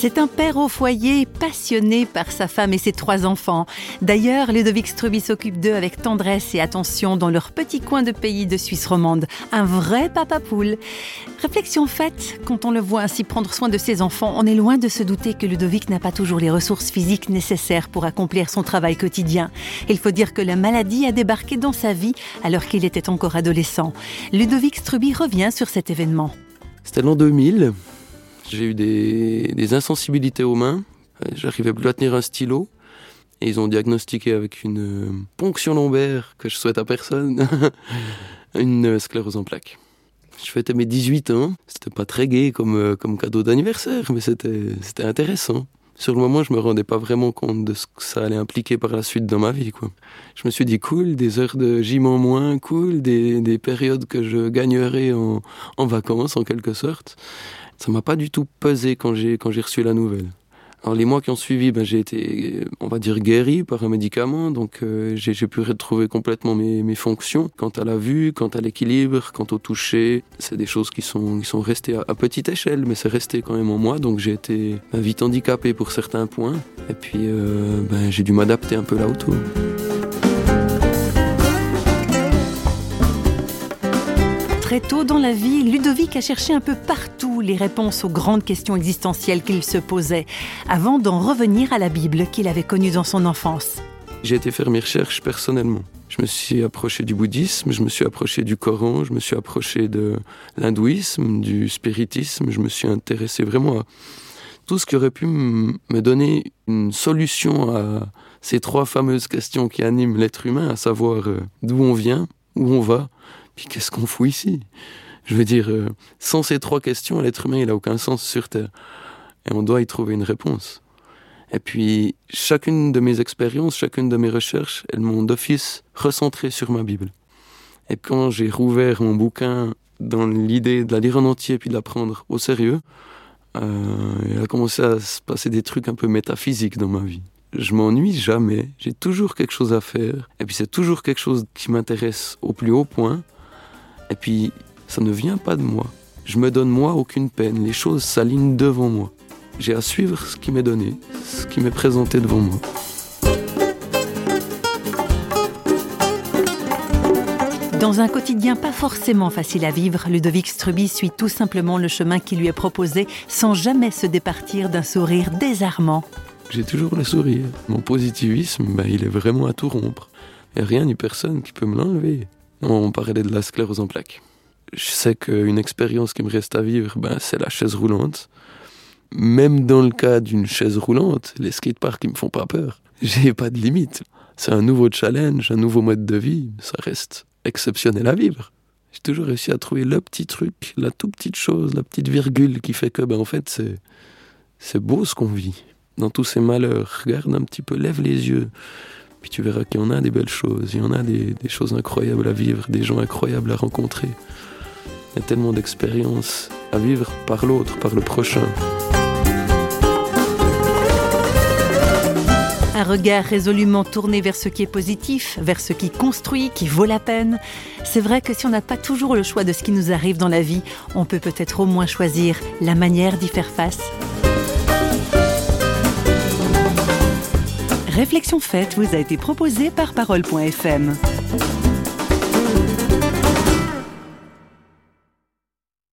C'est un père au foyer passionné par sa femme et ses trois enfants. D'ailleurs, Ludovic Struby s'occupe d'eux avec tendresse et attention dans leur petit coin de pays de Suisse romande. Un vrai papa poule. Réflexion faite, quand on le voit ainsi prendre soin de ses enfants, on est loin de se douter que Ludovic n'a pas toujours les ressources physiques nécessaires pour accomplir son travail quotidien. Il faut dire que la maladie a débarqué dans sa vie alors qu'il était encore adolescent. Ludovic Struby revient sur cet événement. C'était l'an 2000. J'ai eu des, insensibilités aux mains. Euh, j'arrivais plus à tenir un stylo. Et ils ont diagnostiqué avec une euh, ponction lombaire que je souhaite à personne, une euh, sclérose en plaques. Je fêtais mes 18 ans. C'était pas très gai comme, cadeau d'anniversaire, mais c'était intéressant. Sur le moment, je me rendais pas vraiment compte de ce que ça allait impliquer par la suite dans ma vie. Je me suis dit, cool, des heures de gym en moins, cool, des, des périodes que je gagnerais en vacances, en quelque sorte ça m'a pas du tout pesé quand j'ai quand j'ai reçu la nouvelle. Alors les mois qui ont suivi, ben, j'ai été, on va dire, guéri par un médicament, donc euh, j'ai pu retrouver complètement mes, mes, fonctions. Quant à la vue, quant à l'équilibre, quant au toucher, c'est des choses qui sont, qui sont restées à, petite échelle, mais c'est resté quand même en moi, donc j'ai été ben, vite handicapé pour certains points, et puis euh, ben, j'ai dû m'adapter un peu là autour. Très tôt dans la vie, Ludovic a cherché un peu partout les réponses aux grandes questions existentielles qu'il se posait, avant d'en revenir à la Bible qu'il avait connue dans son enfance. J'ai été faire mes recherches personnellement. Je me suis approché du bouddhisme, je me suis approché du Coran, je me suis approché de l'hindouisme, du spiritisme, je me suis intéressé vraiment à tout ce qui aurait pu me donner une solution à ces trois fameuses questions qui animent l'être humain, à savoir euh, d'où on vient, où on va, qu'est-ce qu'on fout ici? Je veux dire, euh, sans ces trois questions, l'être humain, il n'a aucun sens sur Terre. Et on doit y trouver une réponse. Et puis, chacune de mes expériences, chacune de mes recherches, elles m'ont d'office recentré sur ma Bible. Et quand j'ai rouvert mon bouquin dans l'idée de la lire en entier puis de la prendre au sérieux, euh, il a commencé à se passer des trucs un peu métaphysiques dans ma vie je m'ennuie jamais, j'ai toujours quelque chose à faire, et puis c'est toujours quelque chose qui m'intéresse au plus haut point, et puis, ça ne vient pas de moi. Je me donne moi aucune peine. Les choses s'alignent devant moi. J'ai à suivre ce qui m'est donné, ce qui m'est présenté devant moi. Dans un quotidien pas forcément facile à vivre, Ludovic Struby suit tout simplement le chemin qui lui est proposé sans jamais se départir d'un sourire désarmant. J'ai toujours le sourire. Mon positivisme, ben, il est vraiment à tout rompre. Et rien ni personne qui peut me l'enlever. On parlait de la sclérose en plaques. Je sais qu'une expérience qui me reste à vivre, ben, c'est la chaise roulante. Même dans le cas d'une chaise roulante, les skateparks ne me font pas peur. J'ai pas de limite. C'est un nouveau challenge, un nouveau mode de vie. Ça reste exceptionnel à vivre. J'ai toujours réussi à trouver le petit truc, la toute petite chose, la petite virgule qui fait que, ben, en fait, c'est, c'est beau ce qu'on vit. Dans tous ces malheurs, regarde un petit peu, lève les yeux. Puis tu verras qu'il y en a des belles choses, il y en a des, choses incroyables à vivre, des gens incroyables à rencontrer. Il y a tellement d'expériences à vivre par l'autre, par le prochain. Un regard résolument tourné vers ce qui est positif, vers ce qui construit, qui vaut la peine. C'est vrai que si on n'a pas toujours le choix de ce qui nous arrive dans la vie, on peut peut-être au moins choisir la manière d'y faire face. Réflexion faite vous a été proposée par Parole.fm.